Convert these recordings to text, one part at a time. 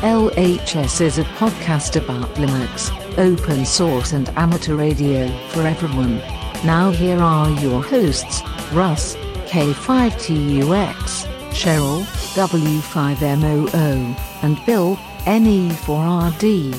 LHS is a podcast about Linux, open source, and amateur radio for everyone. Now, here are your hosts Russ, K5TUX, Cheryl, W5MOO, and Bill, NE4RD.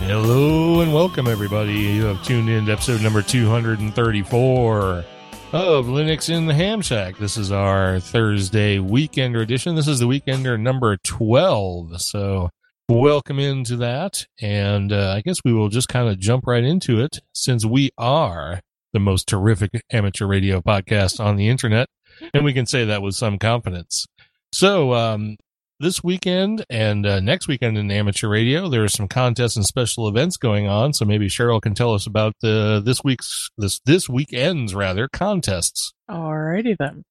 Hello and welcome, everybody. You have tuned in to episode number 234 of Linux in the Ham Shack. This is our Thursday Weekender edition. This is the Weekender number 12. So, welcome into that. And uh, I guess we will just kind of jump right into it since we are the most terrific amateur radio podcast on the internet. And we can say that with some confidence. So, um, this weekend and uh, next weekend in amateur radio, there are some contests and special events going on. So maybe Cheryl can tell us about the this week's this this weekend's rather contests. Alrighty then.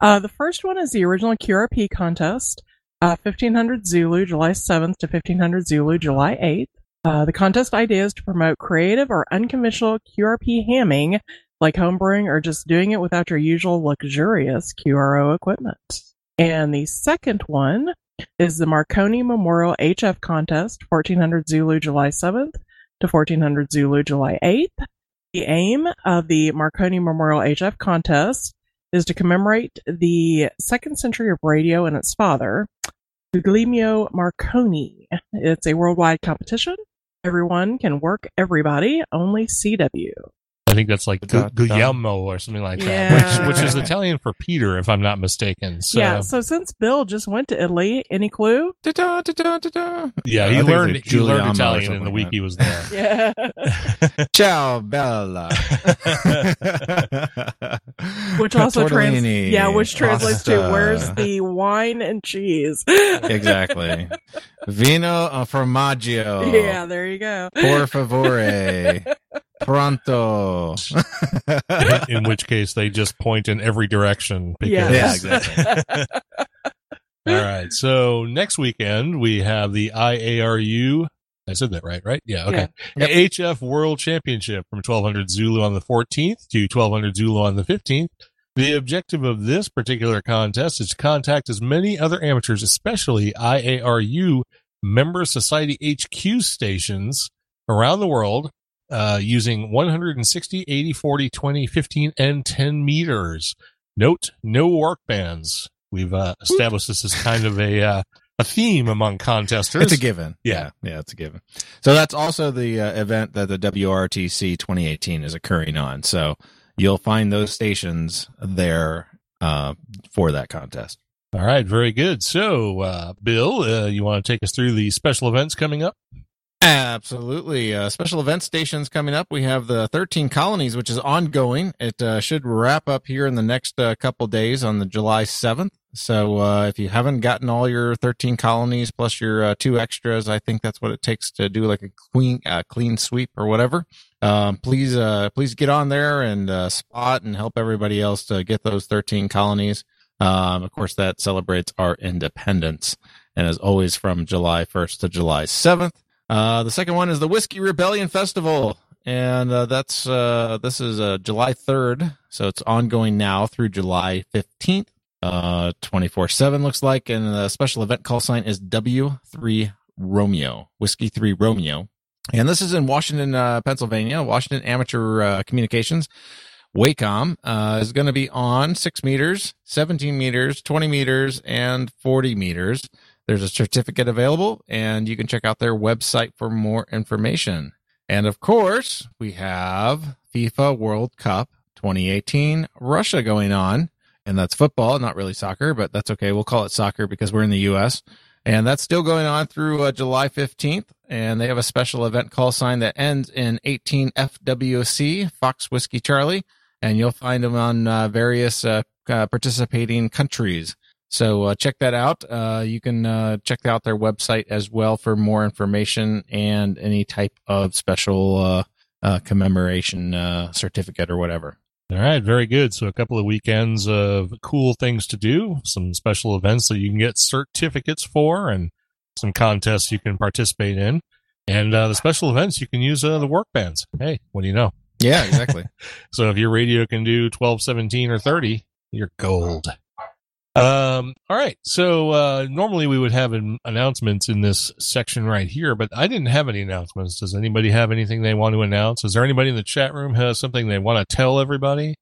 Uh, the first one is the original QRP contest, uh, 1500 Zulu, July 7th to 1500 Zulu, July 8th. Uh, the contest idea is to promote creative or unconventional QRP hamming, like homebrewing or just doing it without your usual luxurious QRO equipment. And the second one is the Marconi Memorial HF Contest, 1400 Zulu, July 7th to 1400 Zulu, July 8th. The aim of the Marconi Memorial HF Contest is to commemorate the second century of radio and its father, Guglielmo Marconi. It's a worldwide competition. Everyone can work everybody, only CW. I think that's like Da- Gu- Guglielmo or something like Yeah. that, which, which is Italian for Peter, if I'm not mistaken. So, yeah, so since Bill just went to Italy, any clue? Da-da, da-da, da-da. yeah, he learned he learned Italian in the week that. he was there. Yeah. Ciao, Bella. Which also trans- yeah, which translates to where's the wine and cheese? exactly vino a formaggio. Yeah, there you go. Por favore. Pronto. in which case they just point in every direction. Because, Yes. Yeah, exactly. All right. So next weekend we have the IARU. I said that right, right? Yeah. Okay. Yeah. The HF World Championship from 1200 Zulu on the 14th to 1200 Zulu on the 15th. The objective of this particular contest is to contact as many other amateurs, especially IARU member society HQ stations around the world, uh, using 160, 80, 40, 20, 15, and 10 meters. Note, no work bands. We've uh, established this as kind of a uh, a theme among contesters. It's a given. Yeah. Yeah, it's a given. So that's also the uh, event that the WRTC 2018 is occurring on. So you'll find those stations there uh, for that contest. All right, very good. So, uh, Bill, uh, you want to take us through the special events coming up? Absolutely. Uh, special event stations coming up. We have the 13 colonies, which is ongoing. It uh, should wrap up here in the next uh, couple days on the July 7th. So uh, if you haven't gotten all your 13 colonies plus your uh, two extras, I think that's what it takes to do like a clean, uh, clean sweep or whatever. Um, please, please get on there and spot and help everybody else to get those 13 colonies. Um, of course, that celebrates our independence and is always from July 1st to July 7th. Uh, the second one is the Whiskey Rebellion Festival. And, uh, that's, uh, this is, uh, July 3rd. So it's ongoing now through July 15th. Uh, 24 7 looks like. And the special event call sign is W3 Romeo, Whiskey 3 Romeo. And this is in Washington, uh, Pennsylvania, Washington Amateur, uh, Communications. Wacom, uh, is going to be on six meters, 17 meters, 20 meters, and 40 meters. There's a certificate available and you can check out their website for more information. And of course, we have FIFA World Cup 2018 Russia going on. And that's football, not really soccer, but that's okay. We'll call it soccer because we're in the U.S. And that's still going on through uh, July 15th. And they have a special event call sign that ends in 18 FWC, Fox Whiskey Charlie. And you'll find them on uh, various uh, uh, participating countries. So uh, check that out. Uh, you can uh, check out their website as well for more information and any type of special uh, uh, commemoration uh, certificate or whatever. All right, very good. So a couple of weekends of cool things to do, some special events that you can get certificates for, and some contests you can participate in. And uh, the special events you can use uh, the work bands. Hey, what do you know? Yeah, exactly. So if your radio can do 12, 17, or 30, you're gold. Um, all right. So uh, normally we would have an announcements in this section right here, but I didn't have any announcements. Does anybody have anything they want to announce? Is there anybody in the chat room has something they want to tell everybody?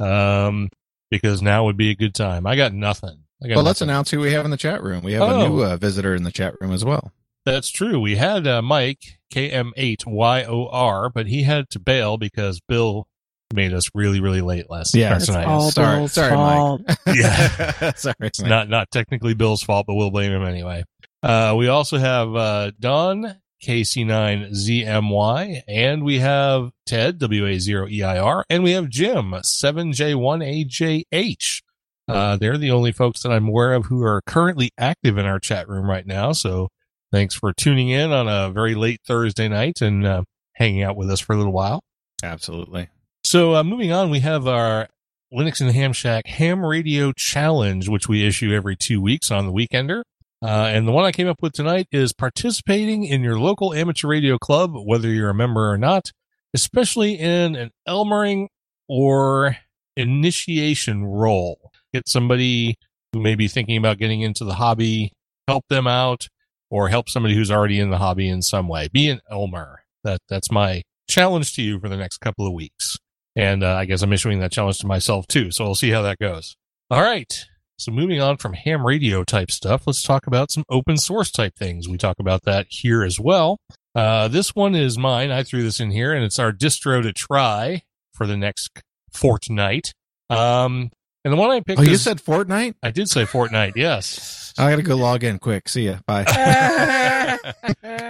Um, because now would be a good time. I got nothing. I got well, let's announce who we have in the chat room. We have Oh. a new uh, visitor in the chat room as well. That's true. We had uh, Mike KM8YOR, but he had to bail because Bill made us really, really late last Yeah, or It's tonight. all Sorry- Bill's sorry, Mike. Yeah. Sorry. It's Mike. not not technically Bill's fault, but we'll blame him anyway. Uh, we also have uh, Don KC9ZMY, and we have Ted WA0EIR, and we have Jim 7J1AJH. Uh, they're the only folks that I'm aware of who are currently active in our chat room right now. So thanks for tuning in on a very late Thursday night and uh, hanging out with us for a little while. Absolutely. So uh, moving on, we have our Linux and Ham Shack Ham Radio Challenge, which we issue every two weeks on the Weekender. Uh, and the one I came up with tonight is participating in your local amateur radio club, whether you're a member or not, especially in an Elmering or initiation role. Get somebody who may be thinking about getting into the hobby, help them out, or help somebody who's already in the hobby in some way. Be an Elmer. That that's my challenge to you for the next couple of weeks. And uh, I guess I'm issuing that challenge to myself too. So we'll see how that goes. All right. So moving on from ham radio type stuff, let's talk about some open source type things. We talk about that here as well. Uh, this one is mine. I threw this in here and it's our distro to try for the next fortnight. Um, and the one I picked Oh, you is- said Fortnite? I did say Fortnite. Yes. I got to go log in quick. See ya. Bye.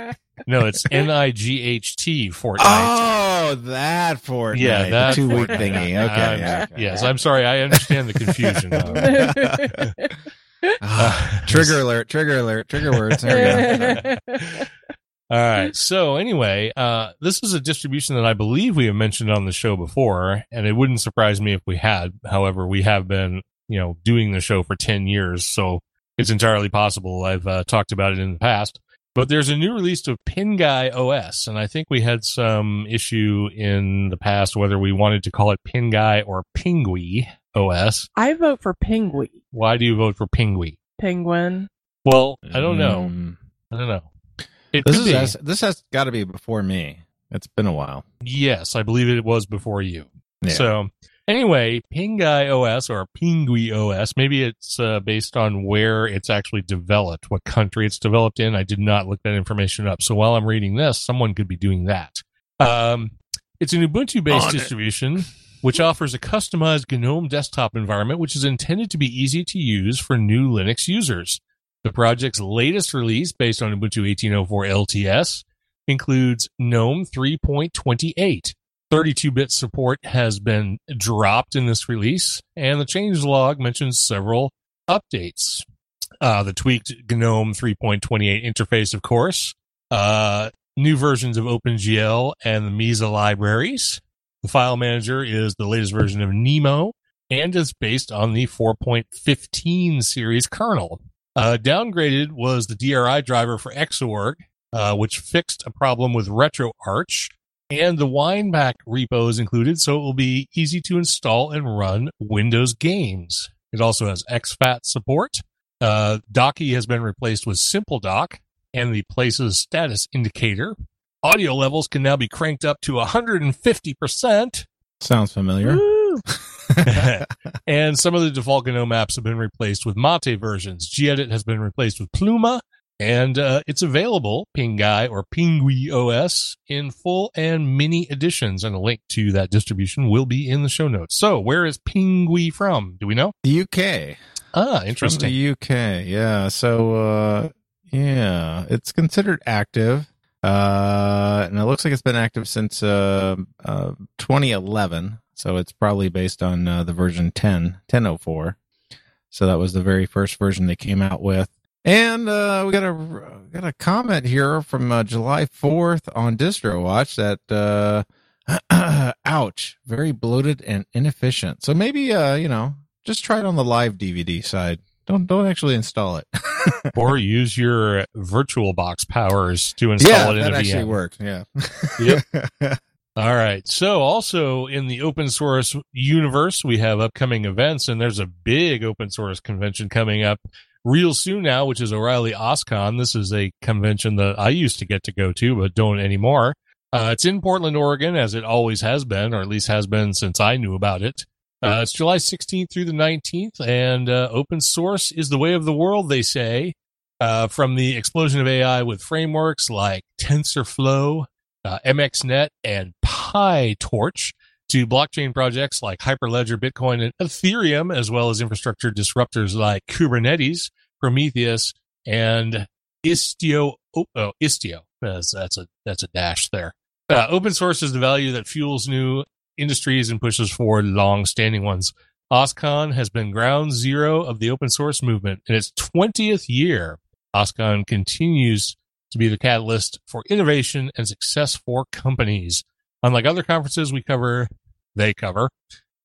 no, it's N I G H T Fortnite. Oh, that Fortnite. Yeah, that two week thingy. Okay. I'm- yeah. Yes, I'm sorry. I understand the confusion. Ah, trigger alert, trigger alert, trigger words. There we go. All right. So anyway, uh, this is a distribution that I believe we have mentioned on the show before, and it wouldn't surprise me if we had. However, we have been, you know, doing the show for 10 years. So it's entirely possible I've uh, talked about it in the past. But there's a new release of Pinguy OS, and I think we had some issue in the past whether we wanted to call it Pinguy or Pingui OS. I vote for Penguin. Why do you vote for Pingui? Penguin. Well, I don't know. Mm. I don't know. It This could is be. has, this has got to be before me. It's been a while. Yes, I believe it was before you. Yeah. So anyway, Pinguy OS or Pingui OS, maybe it's uh, based on where it's actually developed, what country it's developed in. I did not look that information up. So while I'm reading this, someone could be doing that. Um, it's an Ubuntu based On it. distribution which offers a customized GNOME desktop environment, which is intended to be easy to use for new Linux users. The project's latest release, based on Ubuntu 1804 LTS, includes GNOME 3.28. 32-bit support has been dropped in this release, and the changelog mentions several updates. Uh, the tweaked GNOME 3.28 interface, of course, uh, new versions of OpenGL and the Mesa libraries. The file manager is the latest version of Nemo and is based on the 4.15 series kernel. Uh, downgraded was the DRI driver for Xorg, uh, which fixed a problem with RetroArch, and the Wineback repo is included, so it will be easy to install and run Windows games. It also has XFAT support. Uh, Docky has been replaced with SimpleDoc and the place's status indicator. Audio levels can now be cranked up to 150%. Sounds familiar. And some of the default GNOME apps have been replaced with Mate versions. Gedit has been replaced with Pluma, and uh, it's available, Pinguy or Pingui OS, in full and mini editions. And a link to that distribution will be in the show notes. So, where is Pingui from? Do we know? The UK. Ah, From interesting. the UK. Yeah. So, uh, yeah, it's considered active. Uh, and it looks like it's been active since, uh, uh, 2011. So it's probably based on, uh, the version 10, 1004. So that was the very first version they came out with. And uh, we got a got a comment here from uh, July fourth on DistroWatch that uh, ouch, very bloated and inefficient. So maybe uh, you know, just try it on the live DVD side. Don't don't actually install it. or use your virtual box powers to install yeah, it in that a actually VM. worked. Yeah. Yep. All right. So also in the open source universe, we have upcoming events and there's a big open source convention coming up real soon now, which is O'Reilly OSCON. This is a convention that I used to get to go to, but don't anymore. Uh, it's in Portland, Oregon, as it always has been, or at least has been since I knew about it. Uh, it's July 16th through the 19th, and uh, open source is the way of the world, they say. Uh, from the explosion of AI with frameworks like TensorFlow, uh, MXNet, and PyTorch to blockchain projects like Hyperledger, Bitcoin, and Ethereum, as well as infrastructure disruptors like Kubernetes, Prometheus, and Istio. Oh, oh Istio. That's, that's a that's a dash there. Uh, open source is the value that fuels new industries and pushes forward long-standing ones. OSCON has been ground zero of the open source movement in its 20th year. OSCON continues to be the catalyst for innovation and success for companies. Unlike other conferences we cover, they cover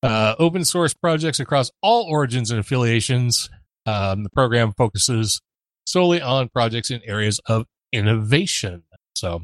uh, open source projects across all origins and affiliations. Um, the program focuses solely on projects in areas of innovation. So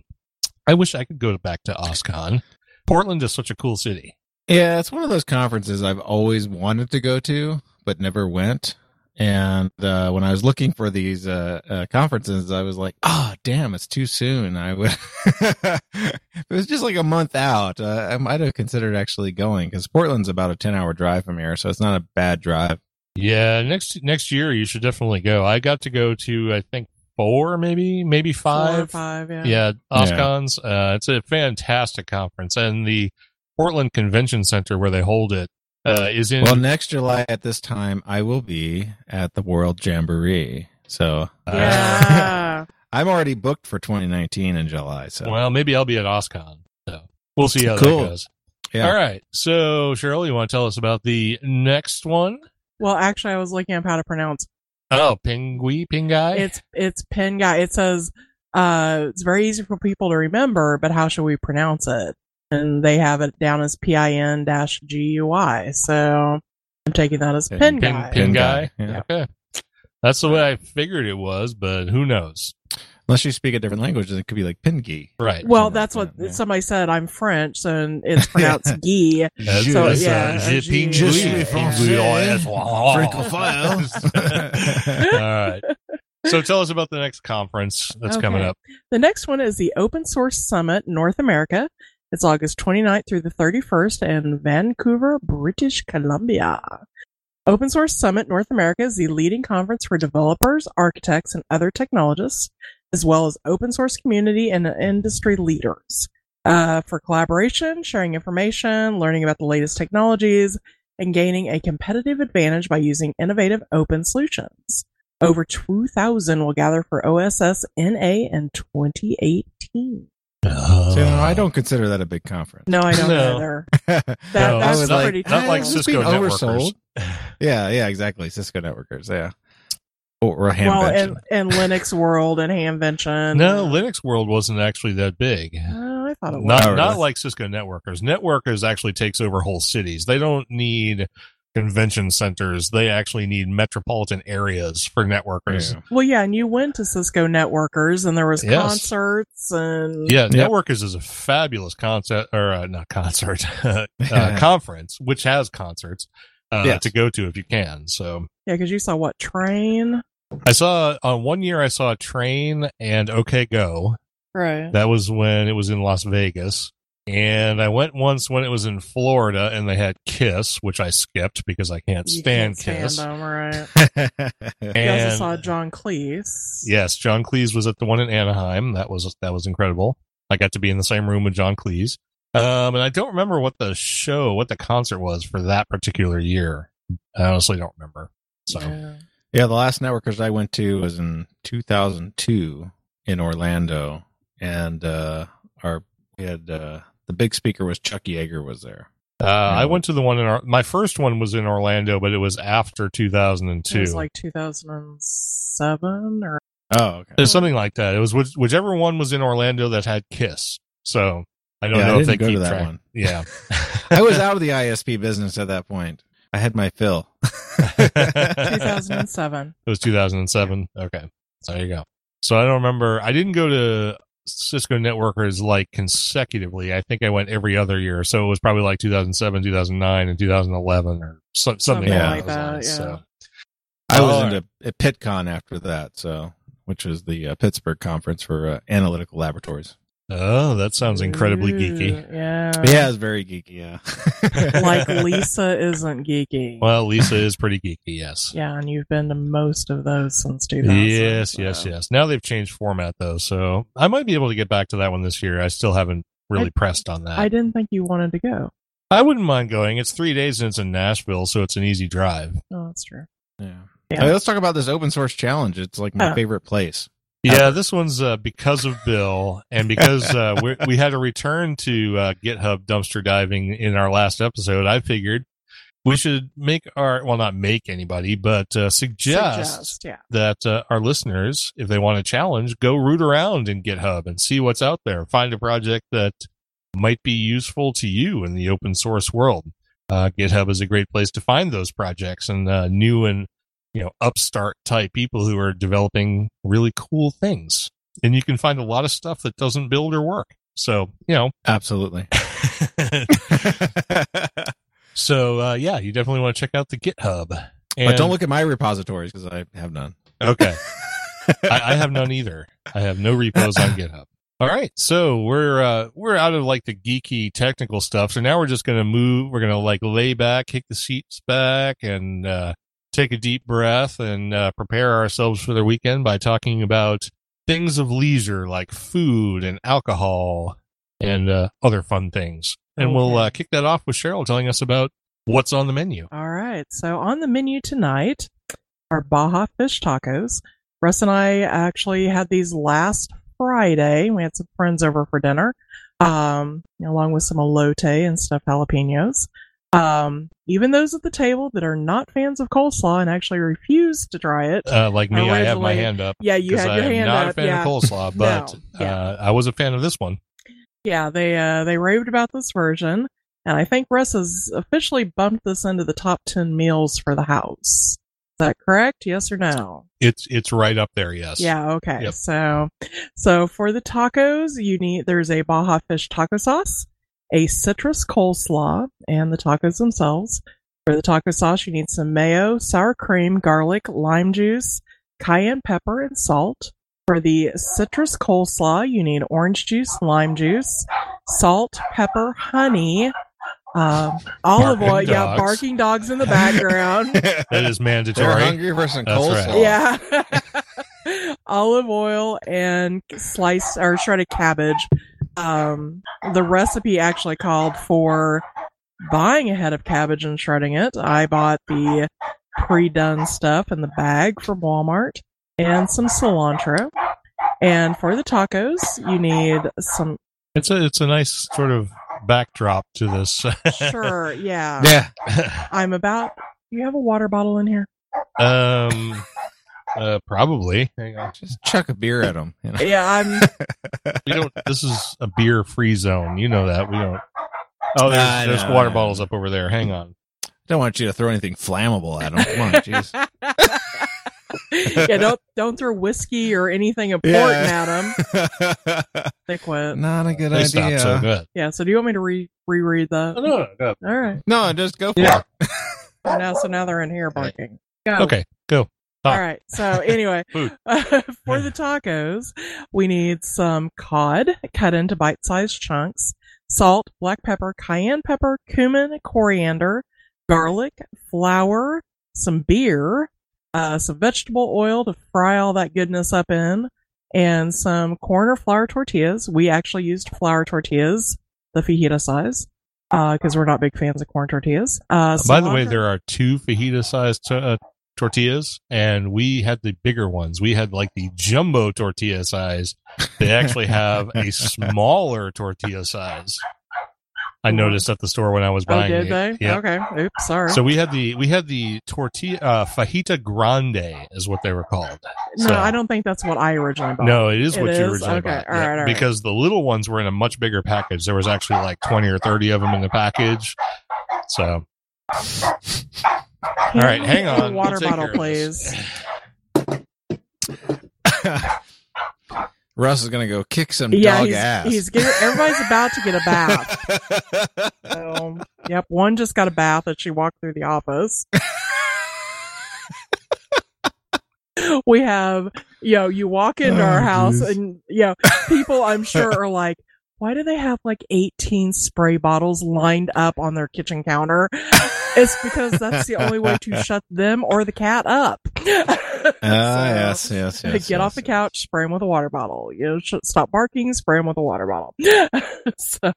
I wish I could go back to OSCON. Portland is such a cool city. Yeah, it's one of those conferences I've always wanted to go to, but never went. And uh, when I was looking for these uh, uh, conferences, I was like, "Oh, damn, it's too soon." I would. it was just like a month out. Uh, I might have considered actually going because Portland's about a ten-hour drive from here, so it's not a bad drive. Yeah, next next year you should definitely go. I got to go to I think four, maybe maybe Four or five. five, yeah. Yeah, OSCONs. Uh, it's a fantastic conference, and the Portland Convention Center where they hold it uh, is in. Well, next July at this time, I will be at the World Jamboree. So uh, I'm already booked for 2019 in July. So well, maybe I'll be at OSCON. So we'll see how Cool. that goes. Yeah. All right. So Cheryl, you want to tell us about the next one? Well, actually, I was looking up how to pronounce Oh, Pingui Pingai. It's it's pin guy. It says uh it's very easy for people to remember, but how should we pronounce it? And they have it down as P I N dash G U I. So I'm taking that as Pin- pin, Pin, guy. pin Pin guy. guy, yeah. Okay. That's the way I figured it was, but who knows? Unless you speak a different language, then it could be like Pingy. Right. Well, that's what yeah. somebody said. I'm French, so it's pronounced Guy. So, yeah, Je Je- Pingui. Je. Francophile. All right. So tell us about the next conference that's coming up. The next one is the Open Source Summit North America. It's August 29th through the 31st in Vancouver, British Columbia. Open Source Summit North America is the leading conference for developers, architects, and other technologists, as well as open source community and industry leaders. Uh, for collaboration, sharing information, learning about the latest technologies, and gaining a competitive advantage by using innovative open solutions. Over 2,000 will gather for OSS NA in 2018. Uh, So, I don't consider that a big conference. No, I don't No. either. No, that's it's not, pretty not like Cisco networkers. oversold. Yeah, yeah, exactly. Cisco networkers, yeah. Or, or Well, Hamvention. and, and Linux World and Hamvention. No, Linux World wasn't actually that big. Oh, I thought it was. Not not really? like Cisco networkers. Networkers actually takes over whole cities. They don't need convention centers. They actually need metropolitan areas for networkers. Yeah. Well, yeah, and you went to Cisco Networkers, and there was Yes. concerts and Yeah, Yep. Networkers is a fabulous concert or uh, not concert uh, conference, which has concerts uh, Yes. to go to if you can. So yeah, because you saw what train, I saw on one year I saw a Train and OK Go. right? That was when it was in Las Vegas. And I went once when it was in Florida and they had Kiss, which I skipped because I can't You stand can't Kiss. them, right? And You also saw John Cleese. yes, John Cleese was at the one in Anaheim. That was that was incredible. I got to be in the same room with John Cleese. Um, and I don't remember what the show, what the concert was for that particular year. I honestly don't remember. So Yeah. Yeah, the last networkers I went to was in 2002 in Orlando, and uh, our we had uh, the big speaker was Chuck Yeager was there. Uh, I went to the one in our. My first one was in Orlando, but it was after 2002. It was like 2007 or Oh, okay. It's something like that. It was which, whichever one was in Orlando that had Kiss. So I don't Yeah, I know if they didn't go to that track. one. Yeah, I was out of the ISP business at that point. I had my fill. 2007. it was 2007. Okay, so there you go. So I don't remember. I didn't go to Cisco Networkers like consecutively. I think I went every other year. So it was probably like 2007, 2009, and 2011 or so, something, Something like those that, lines. yeah. So I was into at Pittcon after that, so which was the uh, Pittsburgh conference for uh, analytical laboratories. Oh, that sounds incredibly Ooh, geeky. Yeah. yeah, it's very geeky. Yeah, like Lisa isn't geeky. Well, Lisa is pretty geeky. Yes. Yeah, and you've been to most of those since 2000. Yes, so- yes, yes. Now they've changed format though, so I might be able to get back to that one this year. I still haven't really I- pressed on that. I I, didn't think you wanted to go. I wouldn't mind going. It's three days and it's in Nashville, so it's an easy drive. Oh, that's true. yeah. Yeah. Hey, let's talk about this open source challenge. It's like my Oh. favorite place. Yeah, this one's uh, because of Bill and because uh, we we had a return to uh, GitHub dumpster diving in our last episode. I figured we should make our well, not make anybody, but uh, suggest Suggest, yeah. that uh, our listeners, if they want a challenge, go root around in GitHub and see what's out there. Find a project that might be useful to you in the open source world. Uh, GitHub is a great place to find those projects and uh, new and you know upstart type people who are developing really cool things. And you can find a lot of stuff that doesn't build or work. So you know, Absolutely. so uh, yeah, you definitely want to check out the GitHub. And, but don't look at my repositories because I have none. Okay. I, I have none either. I have no repos on GitHub. All right, so we're uh, we're out of like the geeky technical stuff. So now we're just gonna move. We're gonna like lay back, kick the seats back, and uh, take a deep breath and uh, prepare ourselves for the weekend by talking about things of leisure like food and alcohol and uh, other fun things. And we'll uh, kick that off with Cheryl telling us about what's on the menu. All right. So on the menu tonight are Baja fish tacos. Russ and I actually had these last Friday. We had some friends over for dinner, um, along with some elote and stuffed jalapenos. Um, even those at the table that are not fans of coleslaw and actually refuse to try it. Uh, like me, I have my hand up. Yeah, you had I your am hand not up. a fan yeah. of coleslaw, but No, yeah. uh, I was a fan of this one. Yeah, they uh, they raved about this version, and I think Russ has officially bumped this into the top ten meals for the house. Is that correct? Yes or no? It's it's right up there. Yes. Yeah. Okay. Yep. So, so for the tacos, you need there's a Baja fish taco sauce, a citrus coleslaw, and the tacos themselves. For the taco sauce, you need some mayo, sour cream, garlic, lime juice, cayenne pepper, and salt. For the citrus coleslaw, you need orange juice, lime juice, salt, pepper, honey, um, olive Barking oil. Yeah, dogs. barking dogs in the background. That is They're mandatory. hungry for some That's coleslaw. right. Yeah. Olive oil and sliced or shredded cabbage. Um, the recipe actually called for buying a head of cabbage and shredding it. I bought the pre-done stuff in the bag from Walmart and some cilantro. And for the tacos, you need some It's a it's a nice sort of backdrop to this. sure, yeah. Yeah. I'm about you have a water bottle in here? um. Uh, probably. Hang on. Just chuck a beer at them. You know? Yeah, I'm We don't. This is a beer free zone. You know that. We don't. Oh, there's, I there's know, water I bottles up over there. Hang on. Don't want you to throw anything flammable at them. Come on, jeez. yeah, don't don't throw whiskey or anything important at them. They quit. Not a good They idea. stopped so good. Yeah. So do you want me to re- reread that? Oh, no, no, All right. No, just go for Yeah. it. Now, so now they're in here barking. Go. Okay, go. All right. So anyway, for the tacos, we need some cod cut into bite-sized chunks, salt, black pepper, cayenne pepper, cumin, coriander, garlic, flour, some beer, uh, some vegetable oil to fry all that goodness up in, and some corn or flour tortillas. We actually used flour tortillas, the fajita size, because we're not big fans of corn tortillas. Uh, By the way, there are two fajita sized uh, tortillas, and we had the bigger ones. We had like the jumbo tortilla size. They actually have a smaller tortilla size. I noticed at the store when I was Oh, buying did it. they? Yeah. Okay. Oops. Sorry. So we had the we had the tortilla uh, fajita grande is what they were called. no, So- I don't think that's what I originally bought. No, it is It what you originally Okay. bought. All right, all right. Because the little ones were in a much bigger package. There was actually like twenty or thirty of them in the package. So all right, hang on. We'll Water bottle, of this. please. Russ is gonna go kick some Yeah, dog he's, ass. he's getting, everybody's about to get a bath. So, yep, one just got a bath as she walked through the office. we have, you know, you walk into our Oh, house geez. and, you know, people I'm sure are like, why do they have like 18 spray bottles lined up on their kitchen counter? It's because that's the only way to shut them or the cat up. Ah, So, yes, yes, yes. get off the yes. couch, spray him with a water bottle. You know, stop barking, spray him with a water bottle. so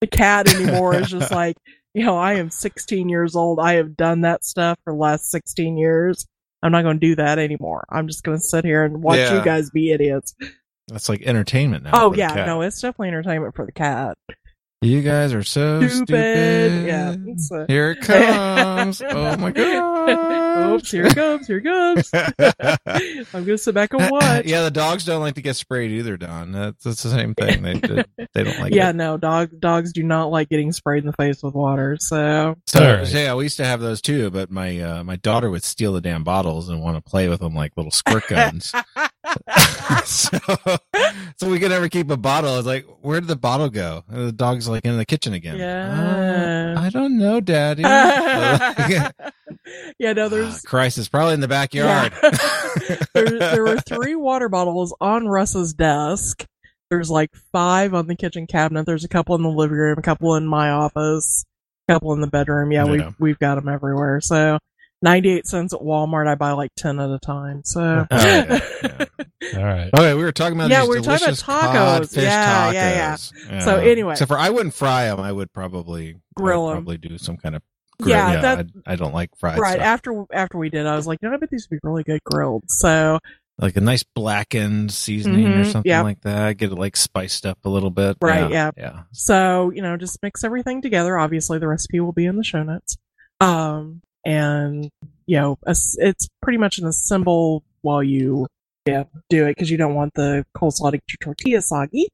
the cat anymore is just like, you know, I am 16 years old. I have done that stuff for the last 16 years. I'm not going to do that anymore. I'm just going to sit here and watch Yeah. you guys be idiots. That's like entertainment now. oh yeah, no, it's definitely entertainment for the cat. You guys are so Stupid. stupid. Yeah, it's a- Here it comes. oh my god. Oops, here it comes. Here it comes. I'm going to sit back and watch. yeah, the dogs don't like to get sprayed either, Don. That's, that's the same thing. They they, they don't like yeah, it. no, dog dogs do not like getting sprayed in the face with water. So So, All right. so, yeah, we used to have those too, but my uh, my daughter would steal the damn bottles and want to play with them like little squirt guns. so, so we could never keep a bottle. I was like, where did the bottle go? And the dog's like in the kitchen again. Yeah. Uh, I don't know, Daddy. yeah, no, Ah, there's Christ, it's probably in the backyard. Yeah. there, there were three water bottles on Russ's desk. There's like five on the kitchen cabinet. There's a couple in the living room, a couple in my office, a couple in the bedroom. Yeah, Yeah. we've we've got them everywhere. So, ninety eight cents at Walmart. I buy like ten at a time. So, Oh, yeah, yeah. All right. Okay, we were talking about Yeah, these we were talking about delicious tacos. codfish Yeah, tacos. yeah, yeah. So anyway. except for I wouldn't fry them. I would probably Grill I'd 'em. Probably do some kind of grill. Yeah, Yeah, that- I, I don't like fried right stuff. after after we did, I was like, you know, I bet these would be really good grilled. So, like a nice blackened seasoning or Mhm, something yeah. like that. Get it like spiced up a little bit. Right, yeah, yeah. So, you know, just mix everything together. Obviously, the recipe will be in the show notes. Um, and, you know, as- it's pretty much an assemble while you yeah, do it because you don't want the coleslaw to get your tortilla soggy.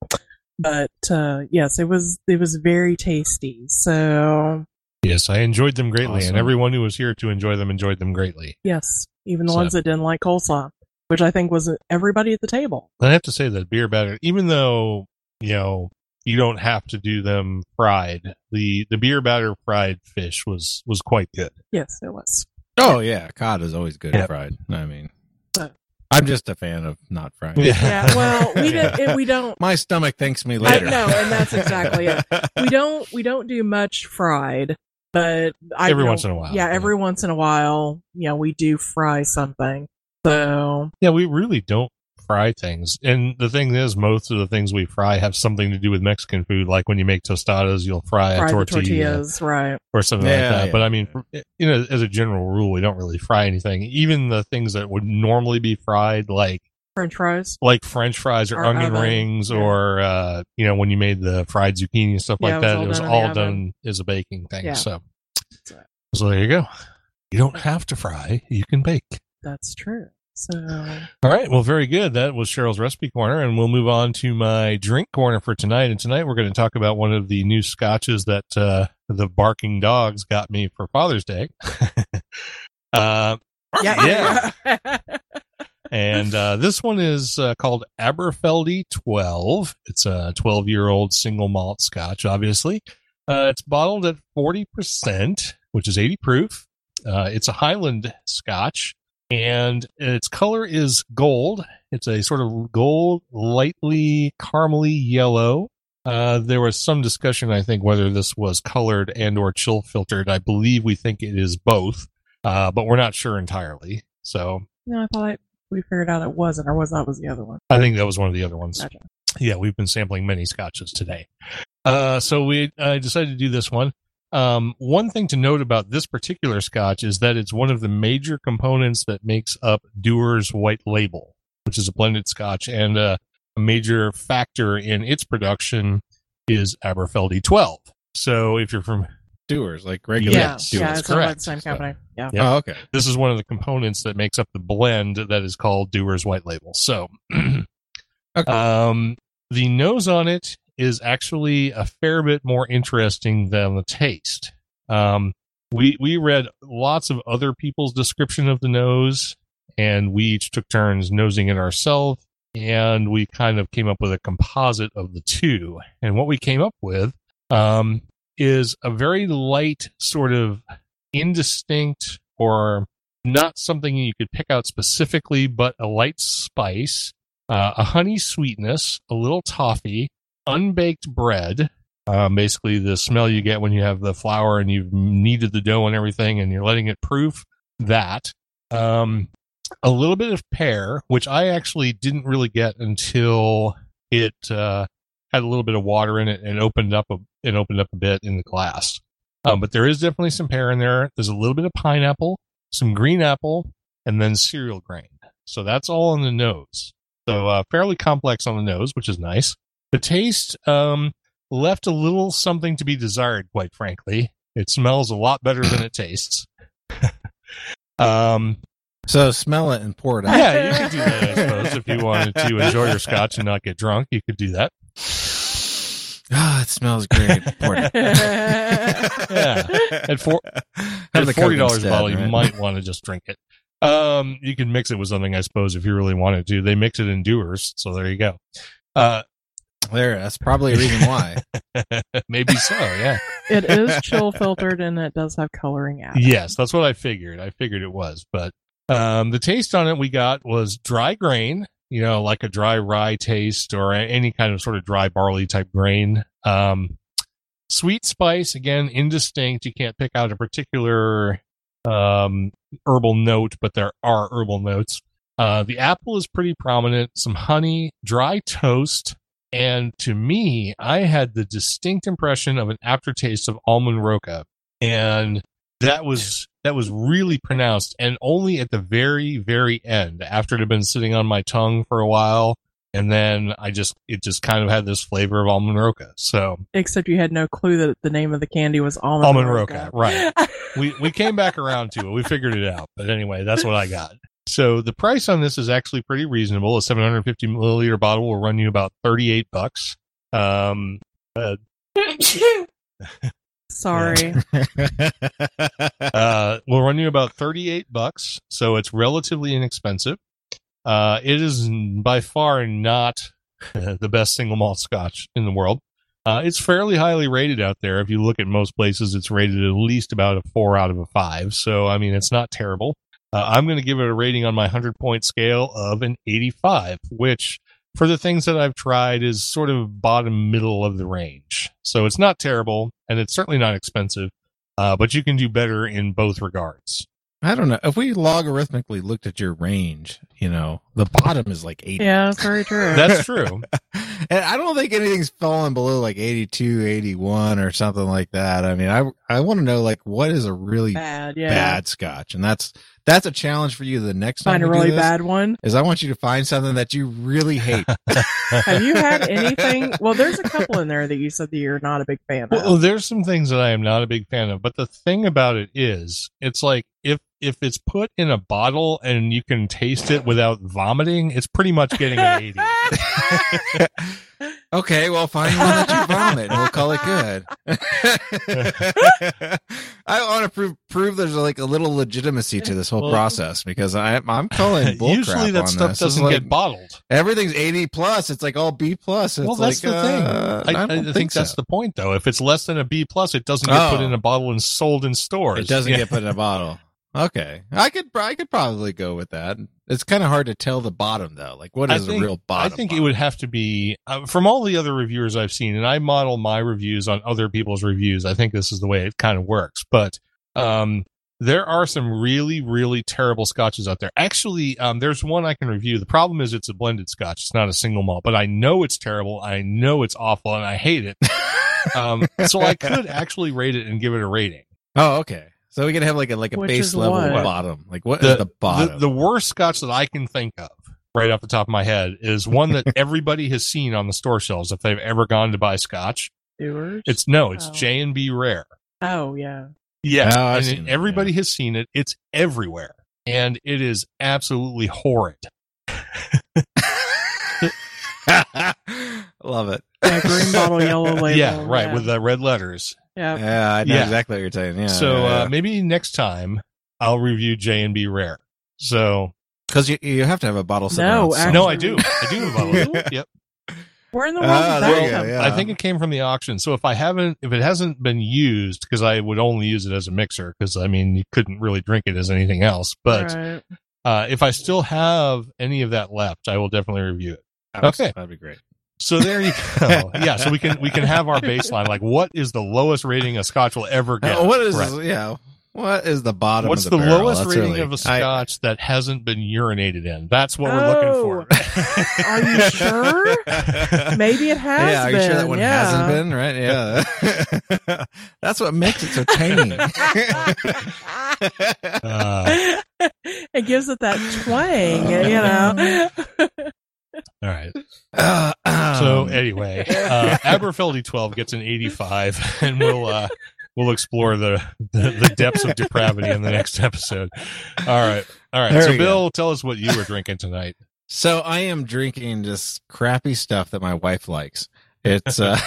But, uh, yes, it was, it was very tasty. So, Yes, I enjoyed them greatly, Awesome. and everyone who was here to enjoy them enjoyed them greatly. yes, even the So- ones that didn't like coleslaw, which I think was everybody at the table. I have to say that beer batter, even though you know you don't have to do them fried, the the beer batter fried fish was was quite good. Yes, it was. Oh yeah, cod is always good Yeah. fried. I mean, But- I'm just a fan of not fried. Yeah, well, we didn't, it, we don't, My stomach thanks me I later. know, and that's exactly it. we don't we don't do much fried, but I Every once in a while, Yeah, yeah. every once in a while, you know, we do fry something. So Yeah, we really don't fry things. And the thing is, most of the things we fry have something to do with Mexican food. Like when you make tostadas, you'll fry, fry a tortilla tortillas, right? or something Yeah, like that. yeah. But I mean, you know, as a general rule, we don't really fry anything. Even the things that would normally be fried, like French fries. like French fries or, Or onion oven, rings, yeah. or uh, you know, when you made the fried zucchini and stuff Yeah, like it was that, all it was done in all done as a baking thing. Yeah. So, So- so there you go. You don't have to fry; you can bake. That's true. So All right. Well, very good. That was Cheryl's recipe corner, and we'll move on to my drink corner for tonight. And tonight we're going to talk about one of the new scotches that uh, the barking dogs got me for Father's Day. uh, yeah, and uh, this one is uh, called Aberfeldy 12. It's a 12 year old single malt scotch, obviously. Uh, it's bottled at 40%, which is 80 proof. Uh, it's a Highland scotch, and its color is gold. It's a sort of gold, lightly caramely yellow. Uh, there was some discussion, I think, whether this was colored and or chill filtered. I believe we think it is both, uh, but we're not sure entirely. So no, I thought we figured out it wasn't, or was that was the other one? I think that was one of the other ones. Gotcha. Yeah, we've been sampling many scotches today. Uh, so we uh, decided to do this one. Um, one thing to note about this particular scotch is that it's one of the major components that makes up Dewar's White Label, which is a blended scotch, and uh, a major factor in its production is Aberfeldy 12. So if you're from Dewar's, like regular Yeah, Yes, yeah, that's it's correct. the same So- company. Yeah. Yeah. Oh, okay. this is one of the components that makes up the blend that is called Dewar's White Label. So, Okay. um, the nose on it is actually a fair bit more interesting than the taste. Um, we we read lots of other people's description of the nose, and we each took turns nosing it ourselves, and we kind of came up with a composite of the two. And what we came up with um, is a very light sort of indistinct or not something you could pick out specifically, but a light spice, uh, a honey sweetness, a little toffee, unbaked bread. Um, basically, the smell you get when you have the flour and you've kneaded the dough and everything, and you're letting it proof. That um, a little bit of pear, which I actually didn't really get until it uh, had a little bit of water in it and opened up a it opened up a bit in the glass. Um, but there is definitely some pear in there. There's a little bit of pineapple, some green apple, and then cereal grain. So that's all on the nose. So uh, fairly complex on the nose, which is nice. The taste um, left a little something to be desired, quite frankly. It smells a lot better than it tastes. um, So smell it and pour it out. yeah, you could do that, I suppose, if you wanted to enjoy your scotch and not get drunk. You could do that. Ah, it smells great. Pour it. Yeah. At four, at the forty Coke dollars a instead, bottle, you might want to just drink it. Um, you can mix it with something, I suppose, if you really wanted to. They mix it in Dewar's, so there you go. Uh, There, that's probably a reason why. maybe so, yeah. It is chill filtered and it does have coloring added. Yes, that's what I figured. I figured it was, but um, the taste on it we got was dry grain, you know, like a dry rye taste or any kind of sort of dry barley type grain. Um, sweet spice, again, indistinct. You can't pick out a particular um, herbal note, but there are herbal notes. Uh, the apple is pretty prominent. Some honey, dry toast, and to me, I had the distinct impression of an aftertaste of almond roca, and that was that was really pronounced. And only at the very, very end, after it had been sitting on my tongue for a while, and then I just it just kind of had this flavor of almond roca. So Except you had no clue that the name of the candy was almond, Almond Roca, right. we we came back around to it. We figured it out. But anyway, that's what I got. So the price on this is actually pretty reasonable. A 750 milliliter bottle will run you about 38 bucks. Um, uh, Sorry. uh, will run you about 38 bucks. So it's relatively inexpensive. Uh, it is by far not the best single malt scotch in the world. Uh, it's fairly highly rated out there. If you look at most places, it's rated at least about a four out of a five. So, I mean, it's not terrible. Uh, I'm going to give it a rating on my 100 point scale of an 85, which for the things that I've tried is sort of bottom middle of the range. So it's not terrible and it's certainly not expensive. Uh, but you can do better in both regards. I don't know. If we logarithmically looked at your range, you know, the bottom is like 80. yeah, that's very true. That's true. and I don't think anything's fallen below like 82, 81 or something like that. I mean, I I want to know like what is a really bad. Yeah. bad scotch, and that's that's a challenge for you the next time Find a we do really this, bad one. Is I want you to find something that you really hate. Have you had anything? Well, there's a couple in there that you said that you're not a big fan of. Well, there's some things that I am not a big fan of, but the thing about it is, it's like if if it's put in a bottle and you can taste it without vomiting, it's pretty much getting an 80. okay, well, find one that you vomit, and we'll call it good. I want to prove prove there's like a little legitimacy to this whole Well- process because I I'm calling bull Usually that stuff this. Doesn't like- get bottled. Everything's 80 plus. It's like all B plus. It's well, that's like, the thing. uh, I, I, don't think, that's so. the point, though. If it's less than a B plus, it doesn't get put Oh. in a bottle and sold in stores. It doesn't Yeah. get put in a bottle. Okay, I could I could probably go with that. It's kind of hard to tell the bottom though. Like what is think- a real bottom? I think it would have to be uh, from all the other reviewers I've seen, and I model my reviews on other people's reviews. I think this is the way it kind of works. But um, there are some really, really terrible scotches out there. Actually, um, there's one I can review. The problem is it's a blended scotch; it's not a single malt. But I know it's terrible. I know it's awful, and I hate it. um, so I could actually rate it and give it a rating. Oh, okay. So we can have like a like a Which base level what? bottom. Like what the, bottom? The, the worst scotch that I can think of right off the top of my head is one that everybody has seen on the store shelves if they've ever gone to buy scotch. Dewar's. It's no, it's Oh. J and B Rare. oh yeah. Yeah, Oh, I've and seen it, everybody has seen it. It's everywhere, and it is absolutely horrid. Love it. Yeah, green bottle, yellow label. yeah, right, yeah. with the red letters. Yeah. Yeah, I know Yeah. exactly what you're saying. Yeah. so uh, maybe next time I'll review J and B Rare. So because you you have to have a bottle. sitting No, actually- no. I do, I do have a bottle. Yep. Where in the world did that you go, yeah. I think it came from the auction. So if I haven't, if it hasn't been used, because I would only use it as a mixer, because I mean you couldn't really drink it as anything else. But Right. uh, if I still have any of that left, I will definitely review it. Okay. that'd be great. So there you go. yeah. So we can we can have our baseline. Like, what is the lowest rating a Scotch will ever get? Uh, what is Right. yeah? What is the bottom? What's of the, the, lowest That's rating really- of a Scotch that hasn't been urinated in? That's what we're Oh. looking for. Are you sure? Maybe it has yeah, are you been. sure that one yeah. hasn't been? Right? Yeah. That's what makes it so tiny. Uh, it gives it that twang, you know. All right. Uh, So um, anyway, uh, Aberfeldy 12 gets an 85, and we'll uh, we'll explore the, the the depths of depravity in the next episode. All right, all right. There so we go. Bill, tell us what you were drinking tonight. So I am drinking just crappy stuff that my wife likes. It's uh,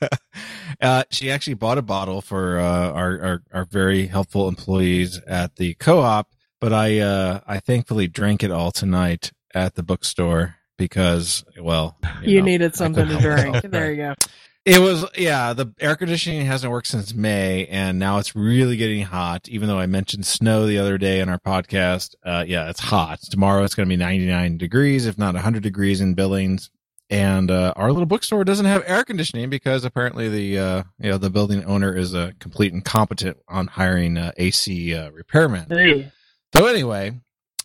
uh she actually bought a bottle for uh our, our our very helpful employees at the co-op, but I uh I thankfully drank it all tonight at the bookstore because well, You know, needed something to help myself. drink. There you go. It was yeah, the air conditioning hasn't worked since May and now it's really getting hot even though I mentioned snow the other day in our podcast. Uh yeah, it's hot. Tomorrow it's going to be 99 degrees if not 100 degrees in Billings. And uh our little bookstore doesn't have air conditioning because apparently the uh you know the building owner is a complete incompetent on hiring uh, AC uh, repairmen. Hey. So anyway,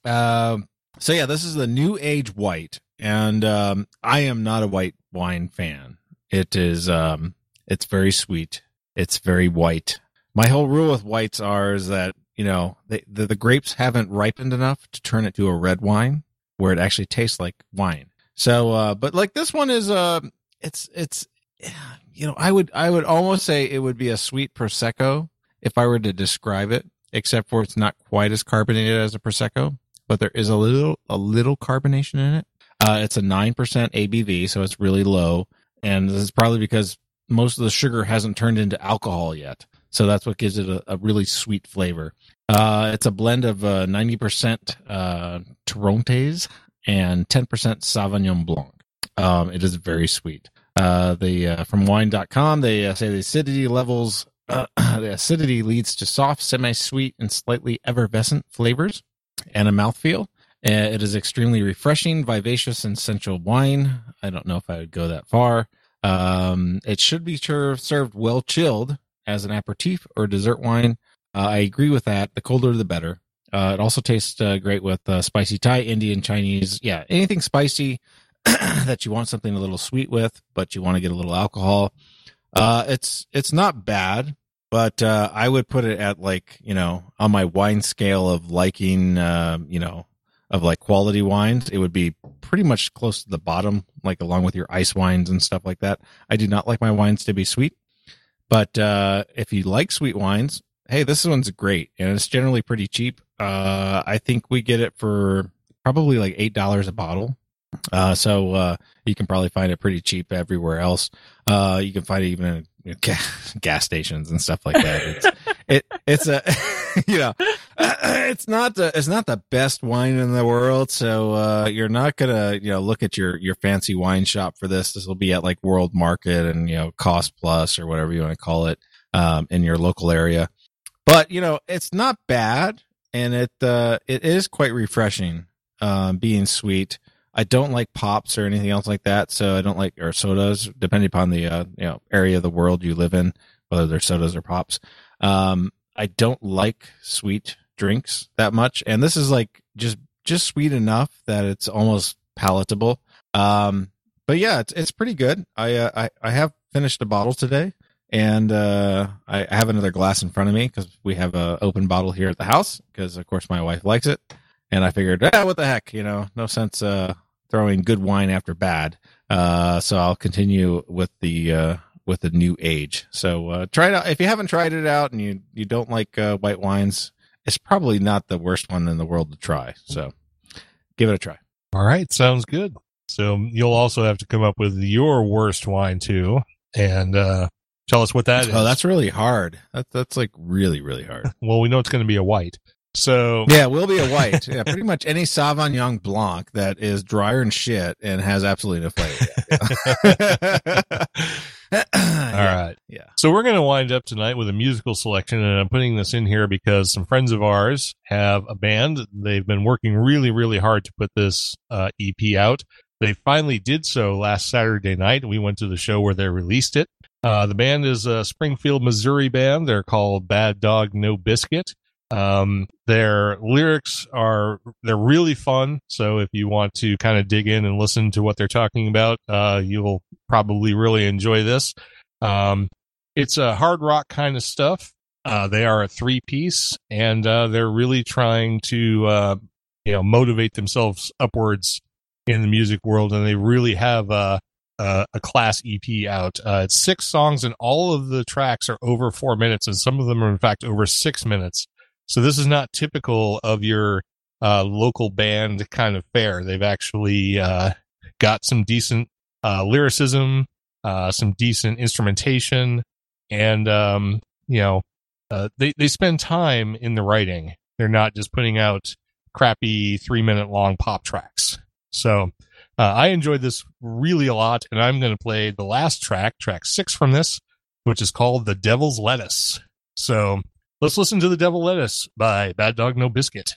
um, so yeah, this is the New Age White, and um, I am not a white wine fan. It is, um, it's very sweet. It's very white. My whole rule with whites are is that you know they, the the grapes haven't ripened enough to turn it to a red wine where it actually tastes like wine. So, uh, but like this one is, uh, it's it's, you know, I would I would almost say it would be a sweet prosecco if I were to describe it except for it's not quite as carbonated as a prosecco, but there is a little a little carbonation in it. Uh, it's a nine percent ABV, so it's really low, and this is probably because most of the sugar hasn't turned into alcohol yet. So that's what gives it a, a really sweet flavor. Uh, it's a blend of uh, ninety percent uh, Torrontes and ten percent Sauvignon Blanc. Um, it is very sweet. Uh, the uh, from wine.com they uh, say the acidity levels the acidity leads to soft, semi-sweet, and slightly effervescent flavors and a mouthfeel. Uh, it is extremely refreshing, vivacious, and sensual wine. I don't know if I would go that far. Um, it should be served, well chilled as an aperitif or dessert wine. Uh, I agree with that. The colder, the better. Uh, it also tastes uh, great with uh, spicy Thai, Indian, Chinese. Yeah, anything spicy that you want something a little sweet with, but you want to get a little alcohol. Uh, it's it's not bad, but I would put it at like you know on my wine scale of liking, you know, of like quality wines. It would be pretty much close to the bottom, like along with your ice wines and stuff like that. I do not like my wines to be sweet, but uh, if you like sweet wines, hey, this one's great and it's generally pretty cheap. Uh, I think we get it for probably like eight dollars a bottle. Uh, so uh, you can probably find it pretty cheap everywhere else. Uh, you can find it even in gas stations and stuff like that. It's, it it's a you know it's not the it's not the best wine in the world. So uh, you're not gonna you know look at your your fancy wine shop for this. This will be at like World Market and you know Cost Plus or whatever you want to call it um, in your local area. But you know it's not bad, and it uh, it is quite refreshing, um, being sweet. I don't like pops or anything else like that. So I don't like or sodas, depending upon the uh, you know area of the world you live in, whether they're sodas or pops. Um, I don't like sweet drinks that much, and this is like just just sweet enough that it's almost palatable. Um, but yeah, it's it's pretty good. I uh, I I have finished a bottle today, and uh, I have another glass in front of me because we have a open bottle here at the house because of course my wife likes it and I figured, ah, what the heck, you know, no sense uh, throwing good wine after bad. Uh, so I'll continue with the uh, with the new age. So uh, try it out if you haven't tried it out and you you don't like uh, white wines. It's probably not the worst one in the world to try. So give it a try. All right, sounds good. So you'll also have to come up with your worst wine too, and uh, tell us what that is. Oh, that's really hard. That, that's like really really hard. well, we know it's going to be a white. So yeah, will be a white. Yeah, pretty much any Sauvignon Blanc that is drier and shit and has absolutely no flavor. All right. Yeah. So we're going to wind up tonight with a musical selection, and I'm putting this in here because some friends of ours have a band. They've been working really, really hard to put this uh, EP out. They finally did so last Saturday night. We went to the show where they released it. Uh, the band is a Springfield, Missouri band. They're called Bad Dog No Biscuit. Um, their lyrics are they're really fun. So if you want to kind of dig in and listen to what they're talking about, uh, you'll probably really enjoy this. Um, it's a hard rock kind of stuff. Uh, they are a three piece and, uh, they're really trying to, uh, you know, motivate themselves upwards in the music world. And they really have, uh, uh, a class EP out. Uh, it's six songs and all of the tracks are over four minutes and some of them are in fact over six minutes. So this is not typical of your, uh, local band kind of fare. They've actually, uh, got some decent, uh, lyricism, uh, some decent instrumentation, and um, you know, uh, they they spend time in the writing. They're not just putting out crappy three minute long pop tracks. So uh, I enjoyed this really a lot, and I'm going to play the last track, track six from this, which is called "The Devil's Lettuce." So let's listen to "The Devil Lettuce" by Bad Dog No Biscuit.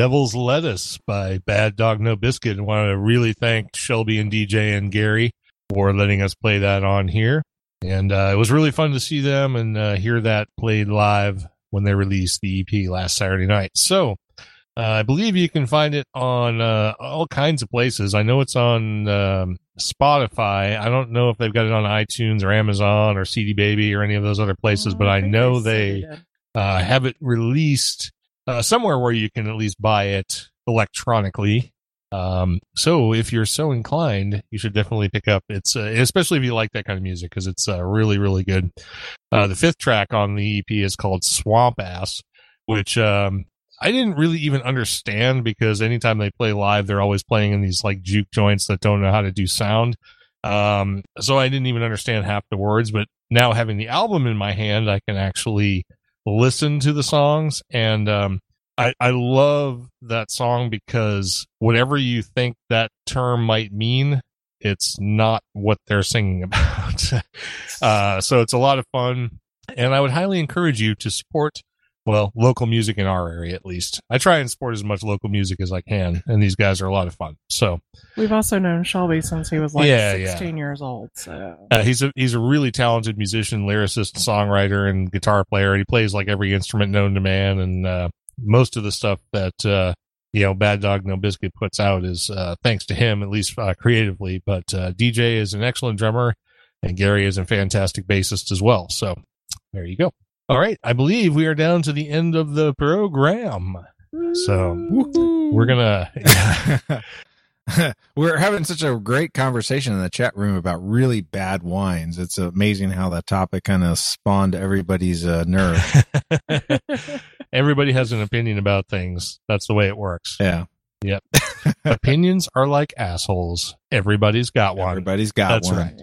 Devil's Lettuce by Bad Dog No Biscuit. I want to really thank Shelby and DJ and Gary for letting us play that on here. And uh, it was really fun to see them and uh, hear that played live when they released the EP last Saturday night. So uh, I believe you can find it on uh, all kinds of places. I know it's on um, Spotify. I don't know if they've got it on iTunes or Amazon or CD Baby or any of those other places, but I think know they uh, have it released uh, somewhere where you can at least buy it electronically. Um, so if you're so inclined, you should definitely pick up. It's uh, especially if you like that kind of music because it's uh, really really good. Uh, the fifth track on the EP is called Swamp Ass, which um, I didn't really even understand because anytime they play live, they're always playing in these like juke joints that don't know how to do sound. Um, so I didn't even understand half the words, but now having the album in my hand, I can actually listen to the songs and um I, I love that song because whatever you think that term might mean, it's not what they're singing about. uh, so it's a lot of fun, and I would highly encourage you to support, well, local music in our area at least. I try and support as much local music as I can, and these guys are a lot of fun. So We've also known Shelby since he was like Yeah, yeah. 16 years old. So Uh, he's a he's a really talented musician, lyricist, songwriter, and guitar player. He plays like every instrument known to man, and uh, most of the stuff that uh, you know Bad Dog No Biscuit puts out is uh, thanks to him, at least uh, creatively. But uh, DJ is an excellent drummer, and Gary is a fantastic bassist as well. So there you go. All right, I believe we are down to the end of the program. So we're gonna. We're having such a great conversation in the chat room about really bad wines. It's amazing how that topic kind of spawned everybody's uh, nerve. Everybody has an opinion about things. That's the way it works. Yeah, Yep. Opinions are like assholes. Everybody's got one. everybody's got That's one. right.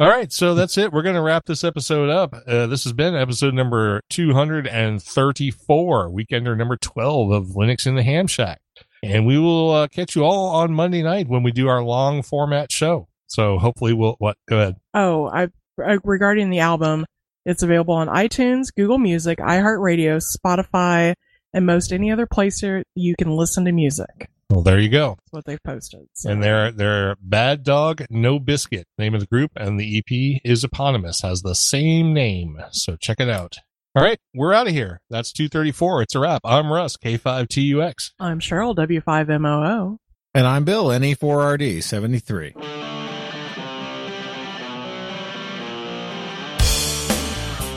All right, so that's it. We're going to wrap this episode up. Uh, this has been episode number 234, weekender number 12 of Linux in the Ham Shack. And we will uh, catch you all on Monday night when we do our long format show. So hopefully we'll, what? Go ahead. Oh, I uh, regarding the album, it's available on iTunes, Google Music, iHeartRadio, Spotify, and most any other place you can listen to music. Well, there you go. That's what they've posted. So. And they're, they're Bad Dog No Biscuit, name of the group. And the EP is eponymous, has the same name. So check it out. All right, we're out of here. That's 234. It's a wrap. I'm Russ, K5TUX. I'm Cheryl, W5MOO. And I'm Bill, E NE4RD 73.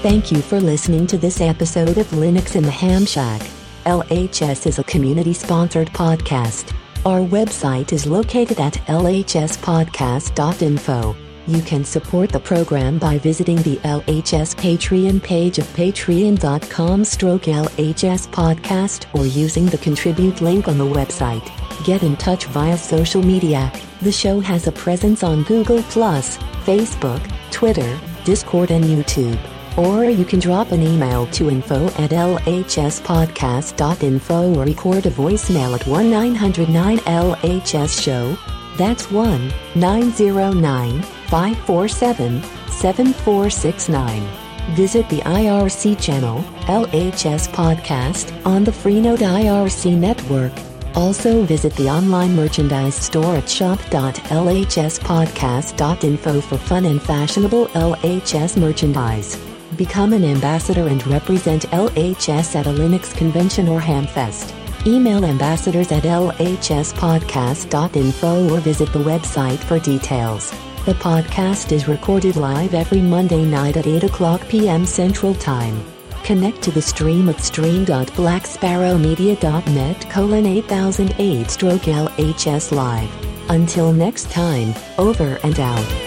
Thank you for listening to this episode of Linux in the Ham Shack. LHS is a community sponsored podcast. Our website is located at lhspodcast.info. You can support the program by visiting the LHS Patreon page of patreon.com stroke LHS podcast or using the contribute link on the website. Get in touch via social media. The show has a presence on Google Facebook, Twitter, Discord and YouTube. Or you can drop an email to info at lhspodcast.info or record a voicemail at 1-909-LHS show. That's 1-909-547-7469. Visit the IRC channel, LHS Podcast, on the Freenode IRC network. Also visit the online merchandise store at shop.lhspodcast.info for fun and fashionable LHS merchandise. Become an ambassador and represent LHS at a Linux convention or Hamfest. Email ambassadors at lhspodcast.info or visit the website for details. The podcast is recorded live every Monday night at 8 o'clock p.m. Central Time. Connect to the stream at stream.blacksparrowmedia.net colon 8008 stroke LHS live. Until next time, over and out.